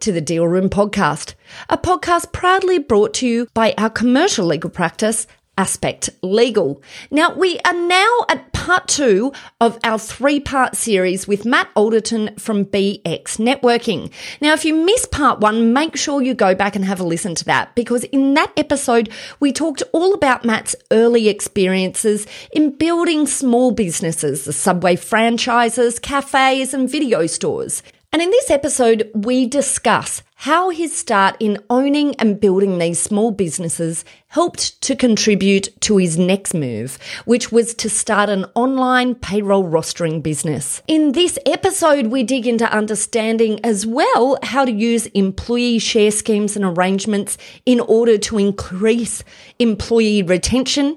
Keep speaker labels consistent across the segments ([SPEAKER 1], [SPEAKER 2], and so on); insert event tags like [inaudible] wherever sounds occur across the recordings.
[SPEAKER 1] to the Deal Room Podcast, a podcast proudly brought to you by our commercial legal practice, Aspect Legal. Now, we are now at part two of our three part series with Matt Alderton from BX Networking. Now, if you missed part one, make sure you go back and have a listen to that because in that episode, we talked all about Matt's early experiences in building small businesses, the Subway franchises, cafes, and video stores. And in this episode, we discuss how his start in owning and building these small businesses helped to contribute to his next move, which was to start an online payroll rostering business. In this episode, we dig into understanding as well how to use employee share schemes and arrangements in order to increase employee retention,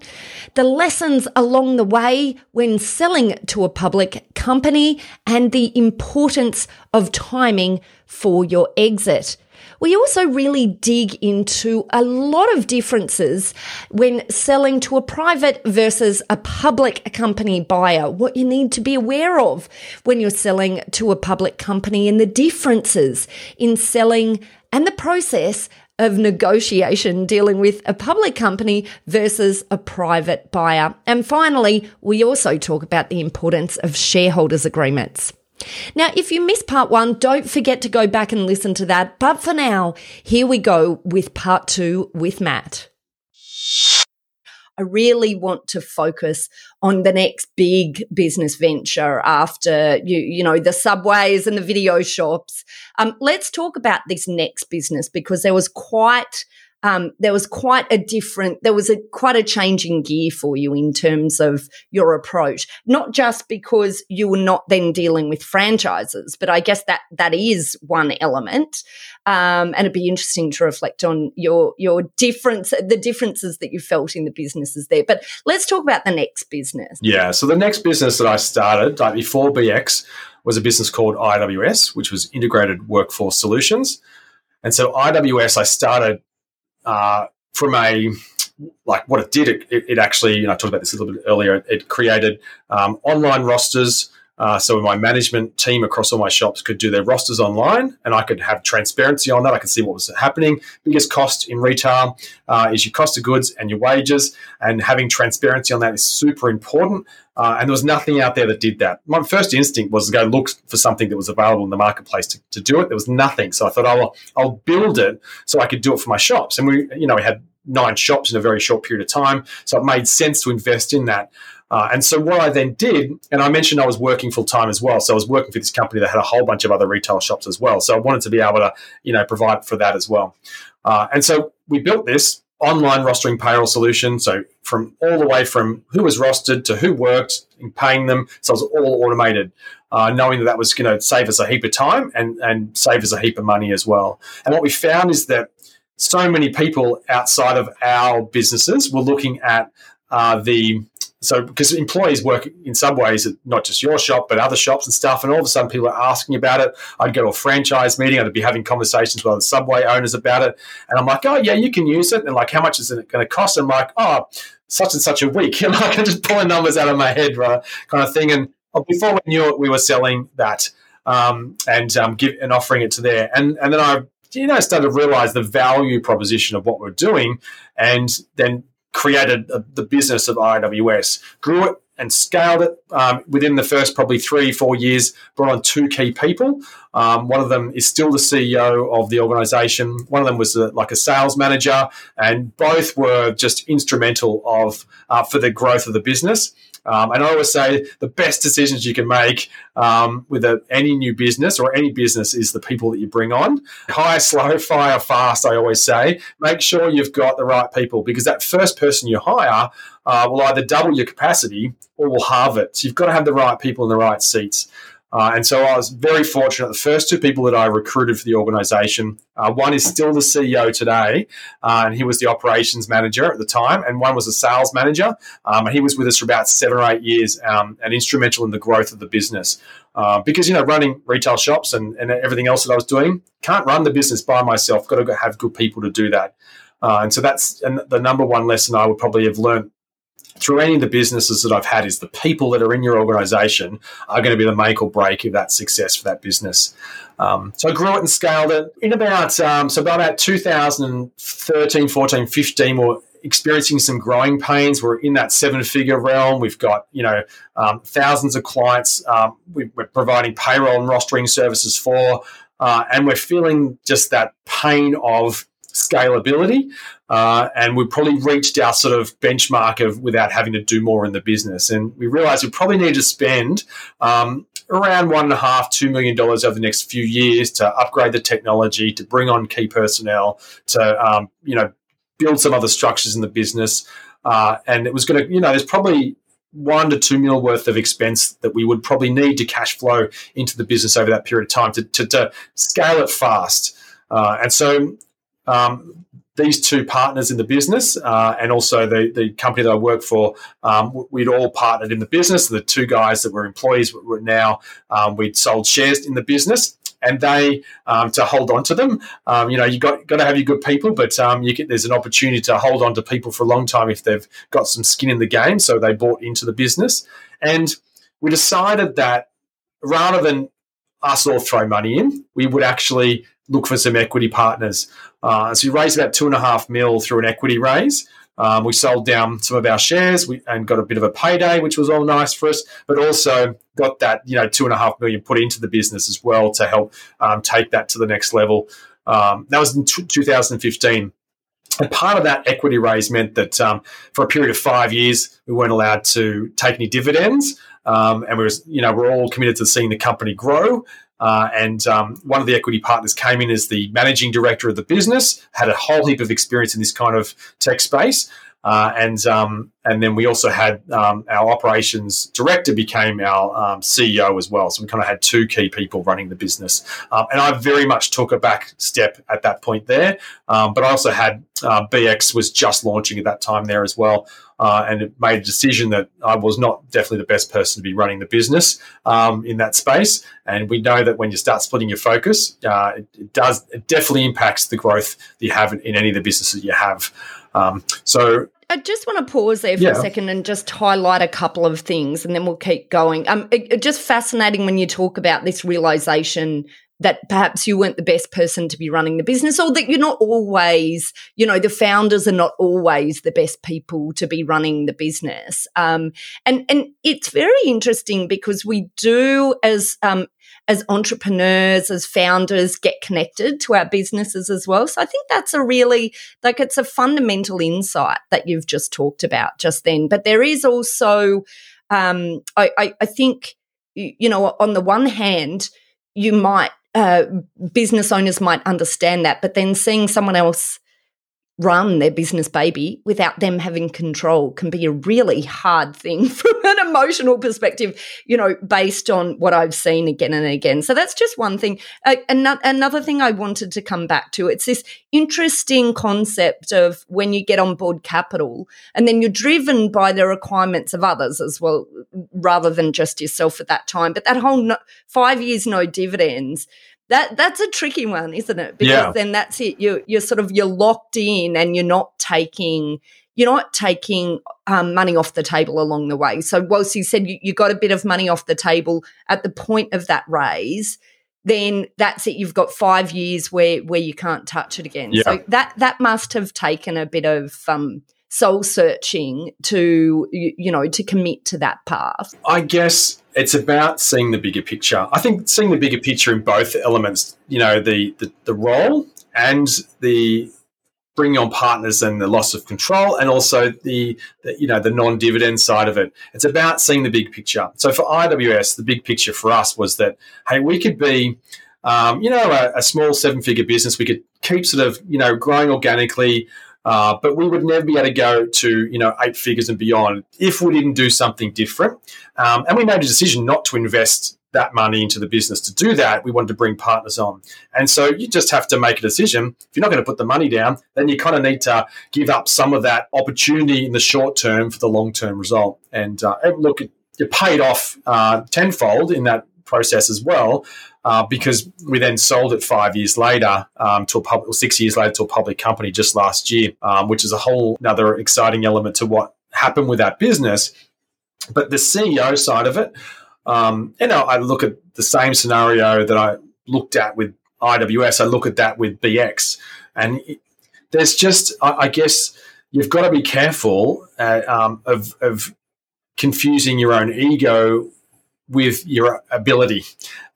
[SPEAKER 1] the lessons along the way when selling to a public company, and the importance of timing for your exit. We also really dig into a lot of differences when selling to a private versus a public company buyer, what you need to be aware of when you're selling to a public company and the differences in selling and the process of negotiation dealing with a public company versus a private buyer. And finally, we also talk about the importance of shareholders agreements. Now, if you missed part one, don't forget to go back and listen to that. But for now, here we go with part two with Matt. I really want to focus on the next big business venture after you, you know, the subways and the video shops. Um, let's talk about this next business because there was quite um, there was quite a different, there was a quite a changing gear for you in terms of your approach. Not just because you were not then dealing with franchises, but I guess that that is one element. Um, and it'd be interesting to reflect on your your difference, the differences that you felt in the businesses there. But let's talk about the next business.
[SPEAKER 2] Yeah. So the next business that I started, like before BX, was a business called IWS, which was Integrated Workforce Solutions. And so IWS, I started uh, from a like what it did, it, it, actually, know, I talked about this a little bit earlier. It created um, online rosters. Uh, so my management team across all my shops could do their rosters online, and I could have transparency on that. I could see what was happening. Biggest cost in retail uh, is your cost of goods and your wages, and having transparency on that is super important. Uh, and there was nothing out there that did that. My first instinct was to go look for something that was available in the marketplace to, to do it. There was nothing, so I thought, oh, well, I'll build it so I could do it for my shops. And we, you know, we had nine shops in a very short period of time, so it made sense to invest in that. Uh, and so what I then did, and I mentioned I was working full time as well. So I was working for this company that had a whole bunch of other retail shops as well. So I wanted to be able to, you know, provide for that as well. Uh, and so we built this online rostering payroll solution. So from all the way from who was rostered to who worked and paying them. So it was all automated, uh, knowing that that was going to save us a heap of time and, and save us a heap of money as well. And what we found is that so many people outside of our businesses were looking at uh, the so because employees work in subways at not just your shop but other shops and stuff and all of a sudden people are asking about it. I'd go to a franchise meeting i'd be having conversations with other subway owners about it and i'm like oh yeah you can use it and like how much is it going to cost? And i'm like oh such and such a week. [laughs] And like i'm just pulling numbers out of my head right kind of thing and before we knew it we were selling that um, and um, give and offering it to there and and then i you know started to realize the value proposition of what we're doing and then created the business of IWS, grew it and scaled it um, within the first probably three, four years, brought on two key people. Um, one of them is still the CEO of the organization. One of them was a, like a sales manager, and both were just instrumental of uh, for the growth of the business. Um, and I always say the best decisions you can make um, with a, any new business or any business is the people that you bring on. Hire slow, fire fast, I always say. Make sure you've got the right people because that first person you hire uh, will either double your capacity or will halve it. So you've got to have the right people in the right seats. Uh, and so I was very fortunate. The first two people that I recruited for the organization, uh, one is still the CEO today, uh, and he was the operations manager at the time, and one was a sales manager. Um, and he was with us for about seven or eight years um, and instrumental in the growth of the business. Uh, because, you know, running retail shops and, and everything else that I was doing, can't run the business by myself. Got to have good people to do that. Uh, and so that's the number one lesson I would probably have learned through any of the businesses that I've had is the people that are in your organization are going to be the make or break of that success for that business. Um, so I grew it and scaled it in about, um, so about 2013, 14, 15, we're experiencing some growing pains. We're in that seven figure realm. We've got, you know, um, thousands of clients um, we, are providing payroll and rostering services for. Uh, and we're feeling just that pain of scalability. Uh, and we probably reached our sort of benchmark of without having to do more in the business. And we realized we probably need to spend um, around one and a half, two million dollars over the next few years to upgrade the technology, to bring on key personnel, to um, you know build some other structures in the business. Uh, and it was going to, you know, there's probably one to two mil worth of expense that we would probably need to cash flow into the business over that period of time to, to, to scale it fast. Uh, and so um, these two partners in the business uh, and also the, the company that I work for, um, we'd all partnered in the business. The two guys that were employees were now, um, we'd sold shares in the business. And they um, to hold on to them, um, you know, you got got to have your good people, but um, there's an opportunity to hold on to people for a long time if they've got some skin in the game. So they bought into the business, and we decided that rather than us all throw money in, we would actually look for some equity partners. Uh, so we raised about two and a half mil through an equity raise. Um, we sold down some of our shares we, and got a bit of a payday, which was all nice for us. But also got that you know two and a half million put into the business as well to help um, take that to the next level. Um, that was in t- 2015. And part of that equity raise meant that um, for a period of five years, we weren't allowed to take any dividends. Um, and we was, you know, we're all committed to seeing the company grow. Uh, and um, one of the equity partners came in as the managing director of the business, had a whole heap of experience in this kind of tech space. Uh, and um, and then we also had um, our operations director became our um, CEO as well. So we kind of had two key people running the business. Um, and I very much took a back step at that point there. Um, but I also had uh, BX was just launching at that time there as well. Uh, and it made a decision that I was not definitely the best person to be running the business um, in that space. And we know that when you start splitting your focus, uh, it, it, does it definitely impacts the growth that you have in any of the businesses you have. Um, so
[SPEAKER 1] I just want to pause there for yeah. a second and just highlight a couple of things, and then we'll keep going. Um, it, it just fascinating when you talk about this realization that perhaps you weren't the best person to be running the business, or that you're not always, you know, the founders are not always the best people to be running the business. Um, and and it's very interesting because we do as um, as entrepreneurs, as founders, get connected to our businesses as well. So I think that's a really, like, it's a fundamental insight that you've just talked about just then. But there is also, um, I, I, I think, you know, on the one hand, you might, uh, business owners might understand that, but then seeing someone else run their business baby without them having control can be a really hard thing [laughs] from an emotional perspective, you know, based on what I've seen again and again. So that's just one thing. Uh, another thing I wanted to come back to it's this interesting concept of when you get on board capital and then you're driven by the requirements of others as well, rather than just yourself at that time. But that whole no, five years no dividends that that's a tricky one, isn't it? Because yeah. then that's it. You're you're sort of you're locked in, and you're not taking you're not taking um, money off the table along the way. So whilst you said you, you got a bit of money off the table at the point of that raise, then that's it. You've got five years where where you can't touch it again. Yeah. So that that must have taken a bit of um, soul searching to you, know to commit to that path.
[SPEAKER 2] I guess it's about seeing the bigger picture. I think seeing the bigger picture in both elements, you know, the the, the role and the bringing on partners and the loss of control, and also the, the, you know the non-dividend side of it. It's about seeing the big picture. So for IWS, the big picture for us was that hey, we could be. Um, you know, a, a small seven-figure business. We could keep sort of, you know, growing organically, uh, but we would never be able to go to you know eight figures and beyond if we didn't do something different. Um, and we made a decision not to invest that money into the business to do that, we wanted to bring partners on. And so you just have to make a decision. If you're not going to put the money down, then you kind of need to give up some of that opportunity in the short term for the long term result. And uh, look, it paid off uh, tenfold in that process as well. Uh, because we then sold it five years later um, to a public, or six years later to a public company just last year, um, which is a whole another exciting element to what happened with that business. But the CEO side of it, um, you know, I look at the same scenario that I looked at with IWS. I look at that with BX, and there's just, I, I guess, you've got to be careful uh, um, of, of confusing your own ego with your ability,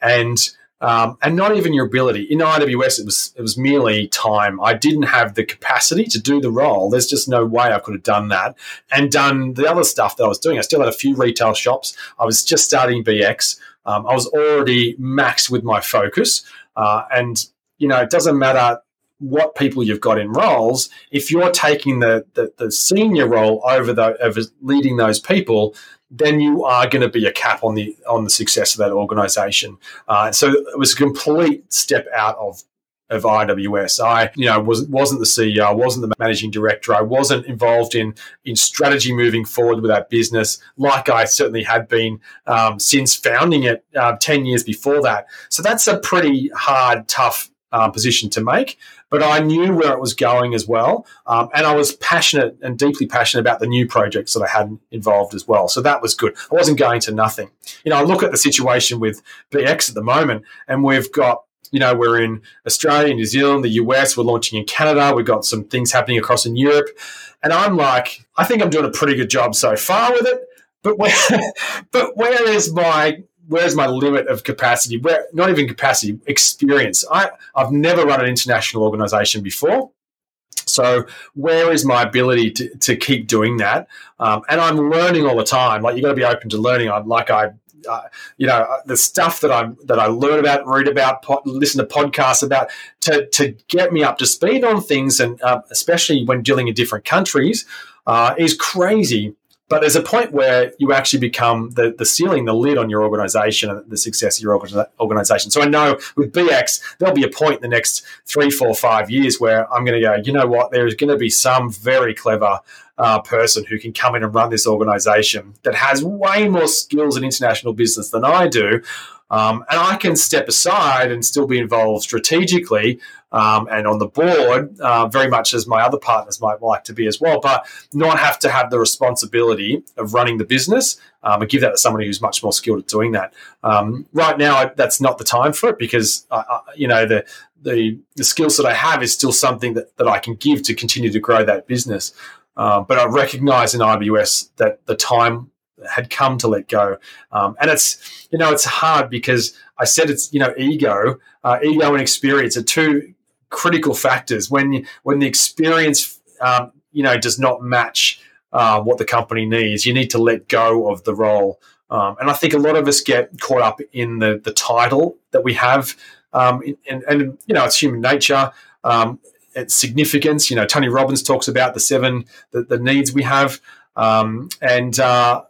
[SPEAKER 2] and um, and not even your ability. In IWS, it was it was merely time. I didn't have the capacity to do the role. There's just no way I could have done that and done the other stuff that I was doing. I still had a few retail shops. I was just starting BX. Um, I was already maxed with my focus, uh, and you know it doesn't matter what people you've got in roles. If you're taking the the, the senior role over the over leading those people, then you are going to be a cap on the on the success of that organization. Uh, so it was a complete step out of of IWS. I, you know, was wasn't the CEO, I wasn't the managing director, I wasn't involved in in strategy moving forward with that business, like I certainly had been um, since founding it uh, ten years before that. So that's a pretty hard, tough um, position to make. But I knew where it was going as well. Um, and I was passionate and deeply passionate about the new projects that I had involved as well. So that was good. I wasn't going to nothing. You know, I look at the situation with BX at the moment, and we've got you know, we're in Australia, New Zealand, the US, we're launching in Canada, we've got some things happening across in Europe. And I'm like, I think I'm doing a pretty good job so far with it. But where, [laughs] but where is my where's my limit of capacity? Where not even capacity, experience. I I've never run an international organization before. So where is my ability to, to keep doing that? Um, and I'm learning all the time. Like you got to be open to learning. I'm like I, uh, you know, uh, the stuff that I that I learn about, read about, po- listen to podcasts about, to to get me up to speed on things, and uh, especially when dealing in different countries, uh, is crazy. But there's a point where you actually become the, the ceiling, the lid on your organization and the success of your organization. So I know with BX, there'll be a point in the next three, four, five years where I'm going to go, you know what, there's going to be some very clever uh, person who can come in and run this organization that has way more skills in international business than I do. Um, and I can step aside and still be involved strategically um, and on the board, uh, very much as my other partners might like to be as well, but not have to have the responsibility of running the business um, and give that to somebody who's much more skilled at doing that. Um, right now, that's not the time for it because uh, uh, you know the the, the skills that I have is still something that, that I can give to continue to grow that business. Uh, but I recognise in IWS that the time had come to let go. Um, and it's, you know, it's hard because I said it's, you know, ego, uh, ego and experience are two critical factors. When, when the experience, um, you know, does not match uh, what the company needs, you need to let go of the role. Um, and I think a lot of us get caught up in the, the title that we have. Um, and, and, you know, it's human nature. Um, its significance. You know, Tony Robbins talks about the seven the, the needs we have, um, and uh,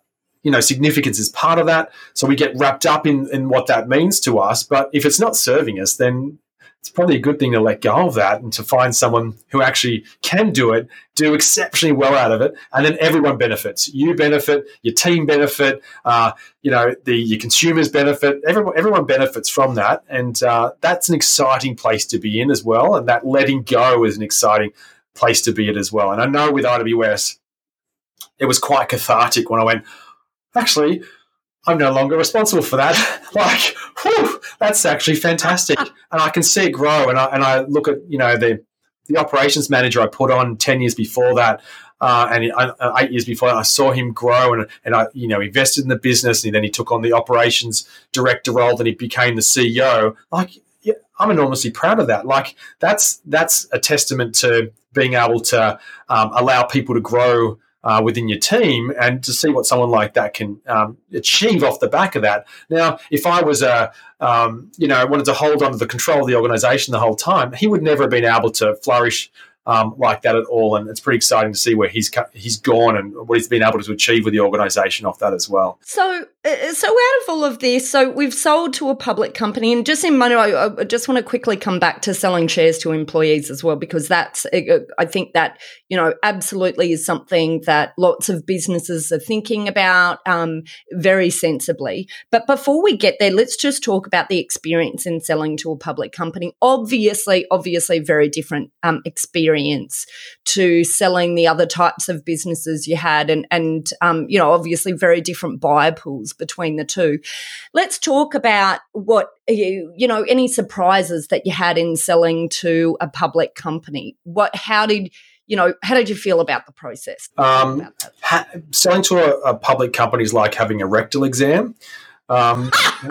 [SPEAKER 2] you know, significance is part of that. So we get wrapped up in, in what that means to us. But if it's not serving us, then it's probably a good thing to let go of that and to find someone who actually can do it, do exceptionally well out of it, and then everyone benefits. You benefit, your team benefit, uh, you know, the your consumers benefit. Everyone, everyone benefits from that, and uh, that's an exciting place to be in as well. And that letting go is an exciting place to be in as well. And I know with IWS, it was quite cathartic when I went actually, I'm no longer responsible for that. [laughs] like, whew, that's actually fantastic. and I can see it grow. And I, and I look at, you know, the, the operations manager I put on 10 years before that, uh, and uh, eight years before I saw him grow and, and I, you know, invested in the business and then he took on the operations director role, then he became the CEO. Like, yeah, I'm enormously proud of that. Like, that's, that's a testament to being able to um, allow people to grow uh, within your team and to see what someone like that can um, achieve off the back of that. Now, if I was a, um, you know, wanted to hold to the control of the organization the whole time, he would never have been able to flourish um, like that at all. And it's pretty exciting to see where he's he's gone and what he's been able to achieve with the organisation off that as well.
[SPEAKER 1] So so out of all of this, so we've sold to a public company, and just in money, I, I just want to quickly come back to selling shares to employees as well, because that's uh, uh, I think that you know absolutely is something that lots of businesses are thinking about um, very sensibly. But before we get there, let's just talk about the experience in selling to a public company. Obviously, obviously, very different um, experience to selling the other types of businesses you had, and and um, you know obviously very different buyer pools between the two. Let's talk about what you, you know, any surprises that you had in selling to a public company. What, how did, you know, how did you feel about the process?
[SPEAKER 2] Um, ha- selling to a, a, public company is like having a rectal exam. Um, [laughs]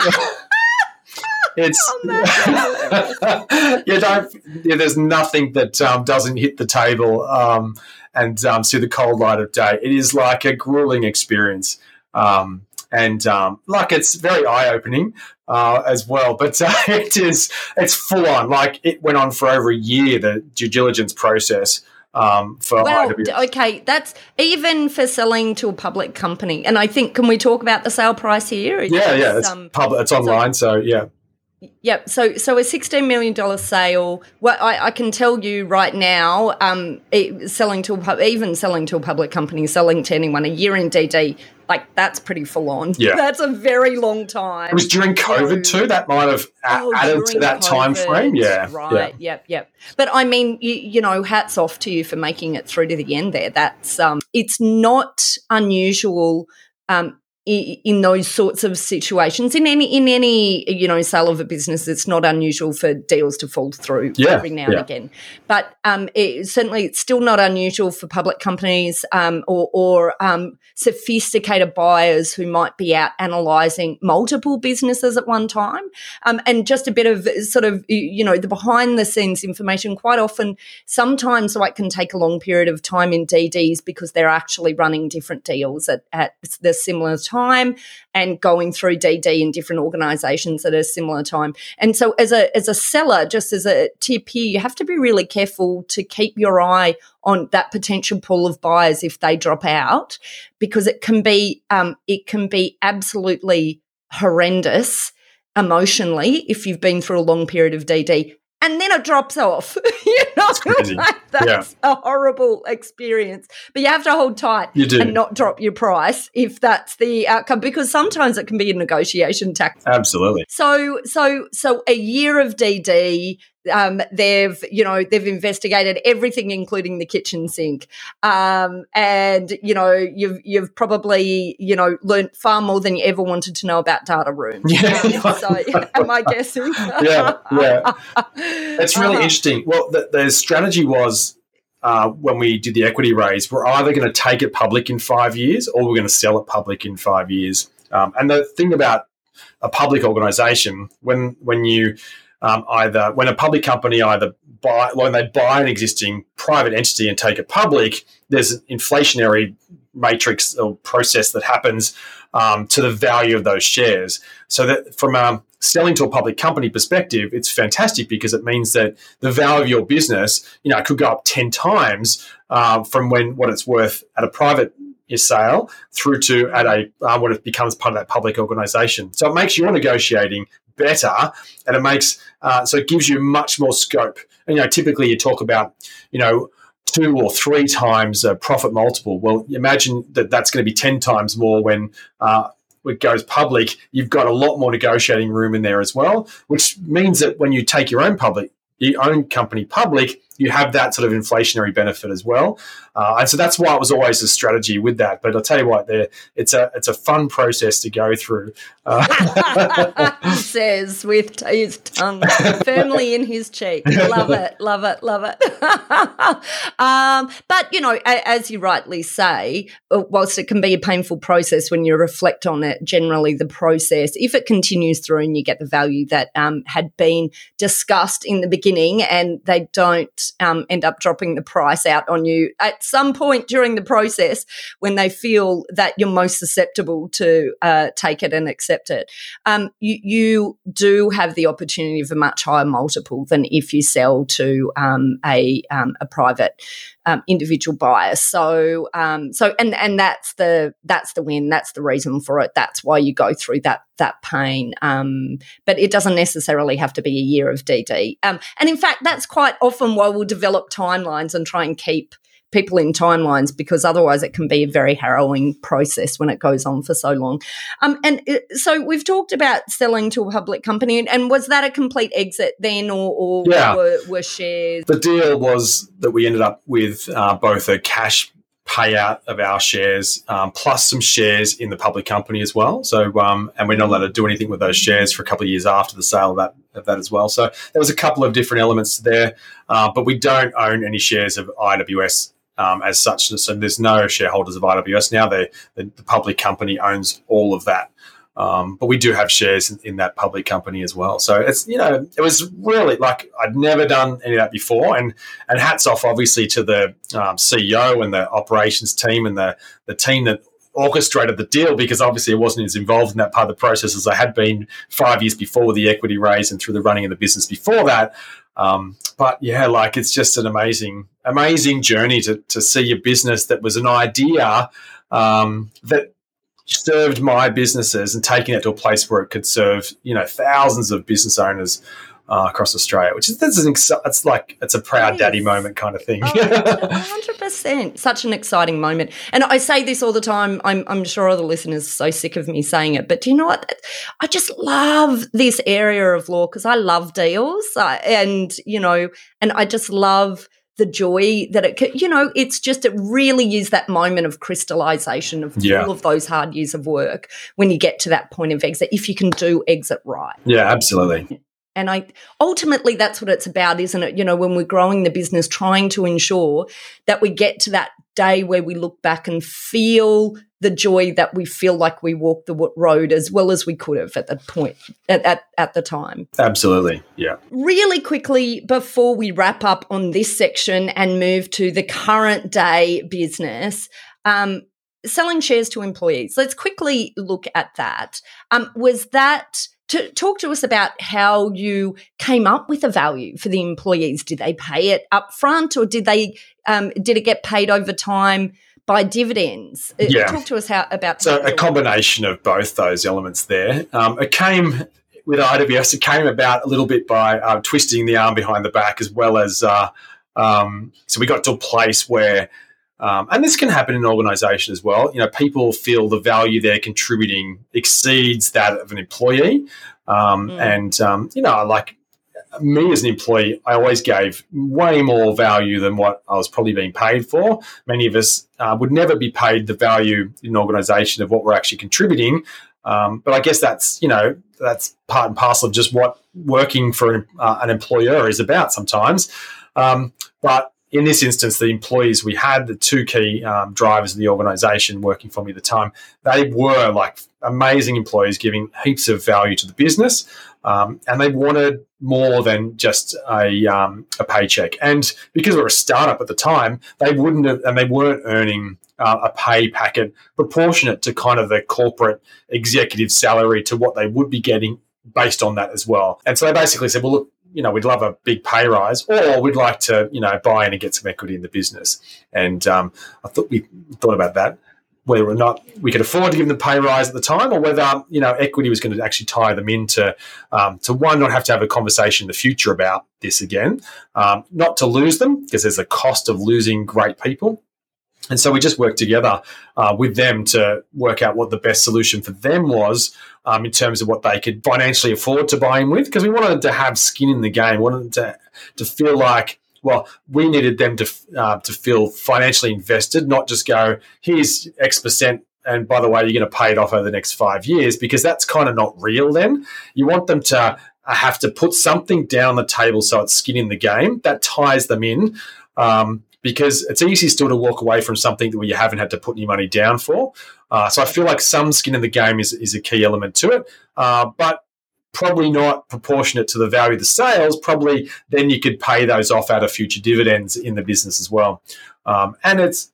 [SPEAKER 2] it's oh, [laughs] yeah, don't, yeah, there's nothing that um, doesn't hit the table um, and um, see the cold light of day. It is like a grueling experience. Um, and um, like it's very eye opening uh, as well. But uh, [laughs] it is it's full on. Like it went on for over a year the due diligence process. Um, for
[SPEAKER 1] well, okay, that's even for selling to a public company. And I think, can we talk about the sale price here?
[SPEAKER 2] yeah, yeah, it's um, public, it's online, so, so yeah.
[SPEAKER 1] Yep. So, so a sixteen million dollar sale. Well, I, I, can tell you right now, um, it, selling to a, even selling to a public company, selling to anyone, a year in DD, like that's pretty full on.
[SPEAKER 2] Yeah, [laughs]
[SPEAKER 1] that's a very long time.
[SPEAKER 2] It was during COVID too. That might have oh, added to that COVID. time frame. Yeah.
[SPEAKER 1] Right. Yeah. Yep. Yep. But I mean, you, you know, hats off to you for making it through to the end. There. That's um, it's not unusual. Um, in those sorts of situations. In any in any you know sale of a business it's not unusual for deals to fall through
[SPEAKER 2] yeah,
[SPEAKER 1] every now yeah. and again. But um, it, certainly it's still not unusual for public companies um, or, or um, sophisticated buyers who might be out analyzing multiple businesses at one time. Um, and just a bit of sort of you know the behind the scenes information. Quite often sometimes like can take a long period of time in DDs because they're actually running different deals at, at the similar time time and going through DD in different organizations at a similar time. And so as a as a seller, just as a tip here, you have to be really careful to keep your eye on that potential pool of buyers if they drop out, because it can be um, it can be absolutely horrendous emotionally if you've been through a long period of DD and then it drops off. [laughs] you know, [laughs] like that's yeah. a horrible experience. But you have to hold tight and not drop your price if that's the outcome, because sometimes it can be a negotiation tactic.
[SPEAKER 2] Absolutely.
[SPEAKER 1] So, so, so a year of DD, um, they've, you know, they've investigated everything, including the kitchen sink. Um, and, you know, you've, you've probably, you know, learned far more than you ever wanted to know about data rooms. Yeah. [laughs] So, am I guessing?
[SPEAKER 2] yeah. Yeah. [laughs] It's really uh-huh. interesting. Well, the, the strategy was uh, when we did the equity raise, we're either going to take it public in five years or we're going to sell it public in five years. Um, and the thing about a public organization, when when you um, either when a public company either buy when they buy an existing private entity and take it public, there's an inflationary matrix or process that happens um, to the value of those shares. So that from a selling to a public company perspective, it's fantastic because it means that the value of your business, you know, could go up ten times uh, from when what it's worth at a private sale through to at a uh, when it becomes part of that public organisation. So it makes your negotiating better, and it makes uh, so it gives you much more scope. And, you know, typically you talk about you know two or three times a profit multiple. Well, imagine that that's going to be ten times more when. Uh, it goes public, you've got a lot more negotiating room in there as well, which means that when you take your own public, your own company public, you have that sort of inflationary benefit as well. Uh, and so that's why it was always a strategy with that. But I'll tell you what, there it's a it's a fun process to go through. [laughs]
[SPEAKER 1] Uh, he [laughs] says with his tongue firmly in his cheek. Love it, love it, love it. [laughs] um, but you know, as you rightly say, uh, whilst it can be a painful process when you reflect on it, generally the process, if it continues through and you get the value that um, had been discussed in the beginning, and they don't um, end up dropping the price out on you at some point during the process when they feel that you're most susceptible to uh, take it and accept it. Um, you, you, do have the opportunity of a much higher multiple than if you sell to um, a, um, a private um, individual buyer. So, um, so and and that's the that's the win. That's the reason for it. That's why you go through that that pain. Um, but it doesn't necessarily have to be a year of DD. Um, and in fact, that's quite often why we'll develop timelines and try and keep people in timelines because otherwise it can be a very harrowing process when it goes on for so long. Um, and uh, so we've talked about selling to a public company, and, and was that a complete exit then, or, or yeah. were, were, shares?
[SPEAKER 2] The deal was that we ended up with uh, both a cash payout of our shares um, plus some shares in the public company as well. So, um, and we're not allowed to do anything with those shares for a couple of years after the sale of that of that as well. So there was a couple of different elements there, uh, but we don't own any shares of IWS um, as such. So there's no shareholders of IWS now. the, the public company owns all of that. Um, but we do have shares in, in, that public company as well. So it's you know it was really like I'd never done any of that before, and and hats off obviously to the um, CEO and the operations team and the the team that orchestrated the deal because obviously I wasn't as involved in that part of the process as I had been five years before with the equity raise and through the running of the business before that. Um, but yeah, like it's just an amazing, amazing journey to, to see your business that was an idea um, that served my businesses and taking it to a place where it could serve, you know, thousands of business owners uh, across Australia, which is that's an it's like it's a proud daddy moment kind of thing.
[SPEAKER 1] Oh, [laughs] hundred percent, such an exciting moment. And I say this all the time. I'm I'm sure all the listeners are so sick of me saying it, but do you know what? I just love this area of law because I love deals, uh, and you know, and I just love the joy that it could, you know, it's just, it really is that moment of crystallization of yeah. all of those hard years of work when you get to that point of exit, if you can do exit right.
[SPEAKER 2] Yeah, absolutely.
[SPEAKER 1] And I ultimately that's what it's about, isn't it? You know, when we're growing the business, trying to ensure that we get to that day where we look back and feel the joy that we feel like we walked the road as well as we could have at that point at, at, at the time.
[SPEAKER 2] Absolutely. Yeah.
[SPEAKER 1] Really quickly before we wrap up on this section and move to the current day business, um, selling shares to employees. Let's quickly look at that. Um, was that to talk to us about how you came up with a value for the employees. Did they pay it up front or did they um, did it get paid over time by dividends? Uh, yeah. Talk to us how about
[SPEAKER 2] so a combination of both those elements there. Um, it came with IWS. It came about a little bit by uh, twisting the arm behind the back, as well as uh, um, so we got to a place where um, and this can happen in an organization as well. You know, people feel the value they're contributing exceeds that of an employee. Um, mm. And, um, you know, like me as an employee, I always gave way more value than what I was probably being paid for. Many of us uh, would never be paid the value in an organization of what we're actually contributing. Um, but I guess that's, you know, that's part and parcel of just what working for an, uh, an employer is about sometimes. Um, but in this instance, the employees we had, the two key um, drivers of the organisation working for me at the time, they were like amazing employees giving heaps of value to the business. Um, and they wanted more than just a, um, a paycheck. And because we were a startup at the time, they wouldn't have, and they weren't earning uh, a pay packet proportionate to kind of the corporate executive salary to what they would be getting based on that as well. And so they basically said, well, look, you know, we'd love a big pay rise, or we'd like to, you know, buy in and get some equity in the business. And um, I thought we thought about that, whether or not we could afford to give them the pay rise at the time, or whether you know equity was going to actually tie them into um, to one not have to have a conversation in the future about this again, um, not to lose them because there's a cost of losing great people. And so we just worked together uh, with them to work out what the best solution for them was um, in terms of what they could financially afford to buy in with, because we wanted to have skin in the game, wanted to to feel like well, we needed them to uh, to feel financially invested, not just go here's X percent. And by the way, you're going to pay it off over the next five years because that's kind of not real. Then you want them to uh, have to put something down the table so it's skin in the game that ties them in. Um, because it's easy still to walk away from something that you haven't had to put any money down for. Uh, so I feel like some skin in the game is, is a key element to it. Uh, but probably not proportionate to the value of the sales. Probably then you could pay those off out of future dividends in the business as well. Um, and it's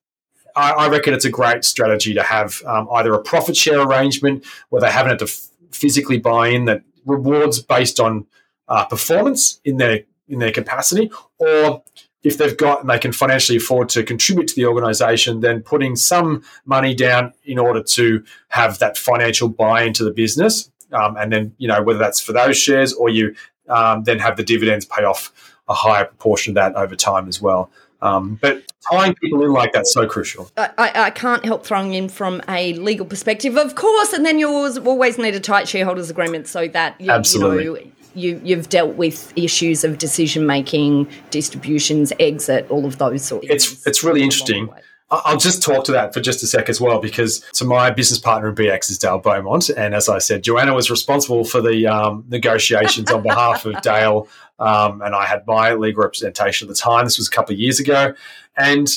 [SPEAKER 2] I, I, reckon it's a great strategy to have um, either a profit share arrangement where they haven't had to f- physically buy in that rewards based on uh, performance in their in their capacity, or if they've got and they can financially afford to contribute to the organization, then putting some money down in order to have that financial buy into the business. Um, and then, you know, whether that's for those shares or you um, then have the dividends pay off a higher proportion of that over time as well. Um, but tying people in like that's so crucial.
[SPEAKER 1] I, I, can't help throwing in from a legal perspective, of course, and then you always need a tight shareholders agreement so that you,
[SPEAKER 2] Absolutely.
[SPEAKER 1] You know, you, you've dealt with issues of decision making, distributions, exit, all of those sorts.
[SPEAKER 2] It's it's really interesting. I'll just talk to that for just a sec as well, because so my business partner in BX is Dale Beaumont, and as I said, Joanna was responsible for the um, negotiations on behalf of Dale, um, and I had my legal representation at the time. This was a couple of years ago, and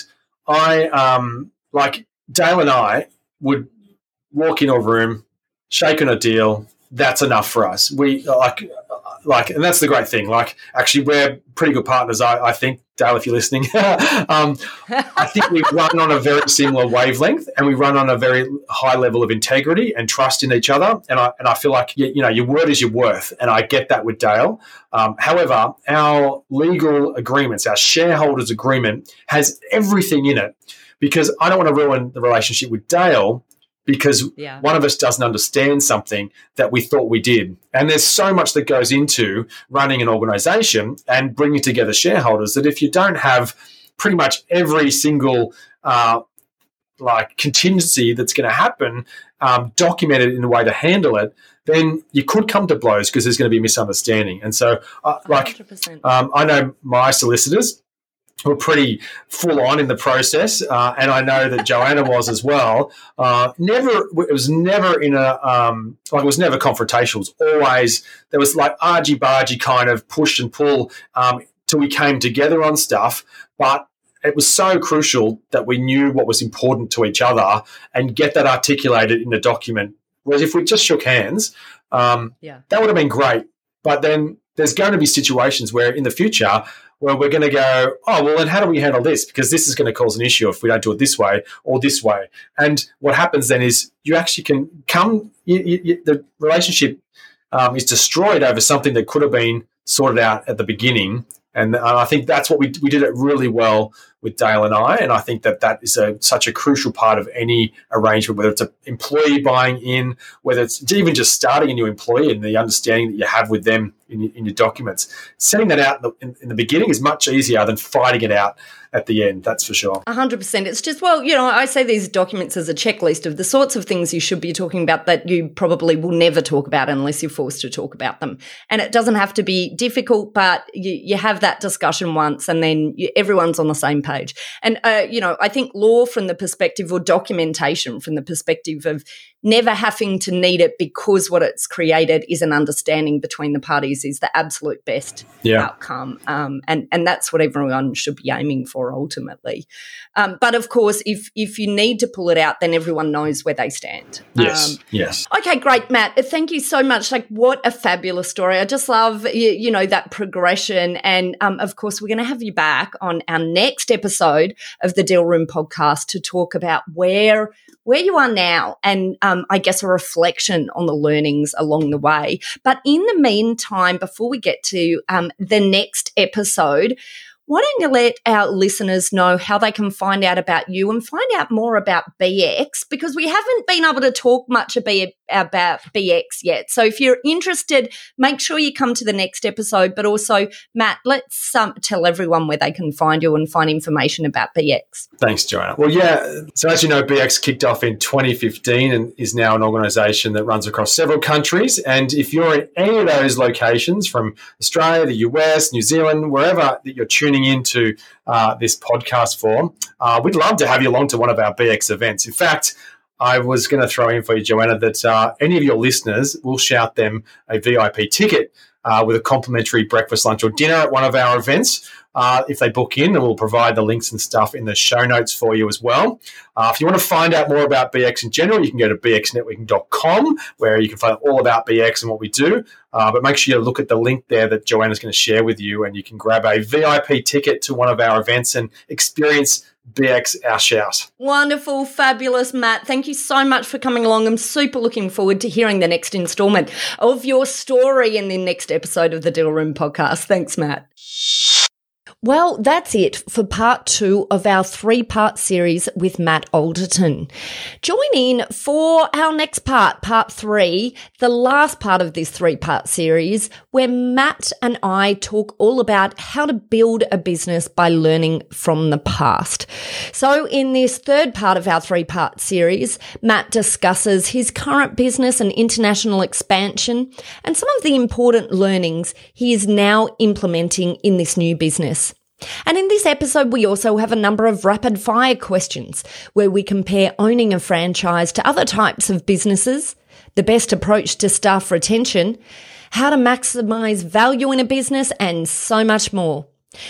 [SPEAKER 2] I um, like Dale and I would walk in a room, shake on a deal. That's enough for us. We like like, and that's the great thing. Like, actually, we're pretty good partners. I, I think, Dale, if you're listening, [laughs] um, I think we [laughs] run on a very similar wavelength, and we run on a very high level of integrity and trust in each other. And I and I feel like you, you know your word is your worth, and I get that with Dale. Um, however, our legal agreements, our shareholders agreement, has everything in it because I don't want to ruin the relationship with Dale because yeah. one of us doesn't understand something that we thought we did. And there's so much that goes into running an organization and bringing together shareholders that if you don't have pretty much every single uh, like contingency that's going to happen um, documented in a way to handle it, then you could come to blows because there's going to be misunderstanding. And so, uh, like, um, I know my solicitors were pretty full on in the process, uh, and I know that Joanna was as well. Uh, never, it was never in a um, like it was never confrontational. It was always there was like argy bargy kind of push and pull um, till we came together on stuff, but. It was so crucial that we knew what was important to each other and get that articulated in a document. Whereas if we just shook hands, um, yeah. that would have been great. But then there's going to be situations where in the future where we're going to go, oh, well, then how do we handle this? Because this is going to cause an issue if we don't do it this way or this way. And what happens then is you actually can come, you, you, the relationship um, is destroyed over something that could have been sorted out at the beginning. And I think that's what we, we did it really well with Dale and I. And I think that that is a, such a crucial part of any arrangement, whether it's an employee buying in, whether it's even just starting a new employee and the understanding that you have with them in, in your documents. Setting that out in the, in, in the beginning is much easier than fighting it out at the end, that's for sure.
[SPEAKER 1] 100%. It's just, well, you know, I say these documents as a checklist of the sorts of things you should be talking about that you probably will never talk about unless you're forced to talk about them. And it doesn't have to be difficult, but you, you have that discussion once and then you, everyone's on the same page. And, uh, you know, I think law from the perspective or documentation from the perspective of never having to need it because what it's created is an understanding between the parties is the absolute best yeah. outcome. Um, and, and that's what everyone should be aiming for ultimately. Um, but of course, if, if you need to pull it out, then everyone knows where they stand.
[SPEAKER 2] Yes. Um, yes.
[SPEAKER 1] Okay, great, Matt. Thank you so much. Like, what a fabulous story. I just love, you, you know, that progression. And um, of course, we're going to have you back on our next episode of the Deal Room podcast to talk about where where you are now and um, I guess a reflection on the learnings along the way. But in the meantime, before we get to um, the next episode, why don't you let our listeners know how they can find out about you and find out more about BX because we haven't been able to talk much about BX yet. So if you're interested, make sure you come to the next episode. But also, Matt, let's um, tell everyone where they can find you and find information about BX.
[SPEAKER 2] Thanks, Joanna. Well, yeah. So as you know, BX kicked off in 2015 and is now an organisation that runs across several countries. And if you're in any of those locations from Australia, the US, New Zealand, wherever that you're tuning tuning into uh, this podcast for, uh, we'd love to have you along to one of our BX events. In fact, I was going to throw in for you, Joanna, that uh, any of your listeners will shout them a VIP ticket uh, with a complimentary breakfast, lunch, or dinner at one of our events. Uh, if they book in, and we'll provide the links and stuff in the show notes for you as well. Uh, if you want to find out more about BX in general, you can go to bxnetworking.com where you can find all about BX and what we do. Uh, but make sure you look at the link there that Joanna's going to share with you, and you can grab a VIP ticket to one of our events and experience BX our shout.
[SPEAKER 1] Wonderful, fabulous, Matt. Thank you so much for coming along. I'm super looking forward to hearing the next installment of your story in the next episode of the Deal Room podcast. Thanks, Matt. Well, that's it for part two of our three part series with Matt Alderton. Join in for our next part, part three, the last part of this three part series, where Matt and I talk all about how to build a business by learning from the past. So, in this third part of our three part series, Matt discusses his current business and international expansion and some of the important learnings he is now implementing in this new business. And in this episode, we also have a number of rapid fire questions where we compare owning a franchise to other types of businesses, the best approach to staff retention, how to maximize value in a business, and so much more.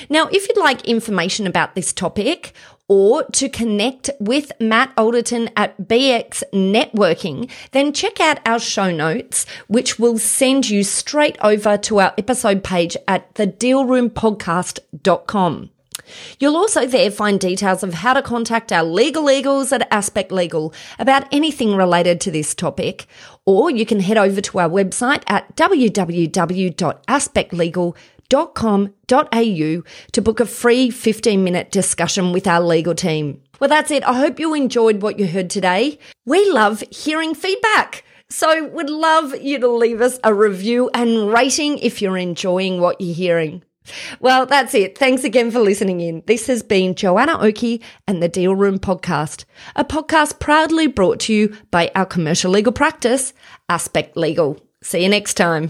[SPEAKER 1] Now, if you'd like information about this topic or to connect with Matt Alderton at BX Networking, then check out our show notes, which will send you straight over to our episode page at thedealroompodcast.com. You'll also there find details of how to contact our legal legals at Aspect Legal about anything related to this topic, or you can head over to our website at www.aspectlegal.com legal.com.au to book a free 15 minute discussion with our legal team. Well, that's it. I hope you enjoyed what you heard today. We love hearing feedback. So, would love you to leave us a review and rating if you're enjoying what you're hearing. Well, that's it. Thanks again for listening in. This has been Joanna Oakey and the Deal Room Podcast, a podcast proudly brought to you by our commercial legal practice, Aspect Legal. See you next time.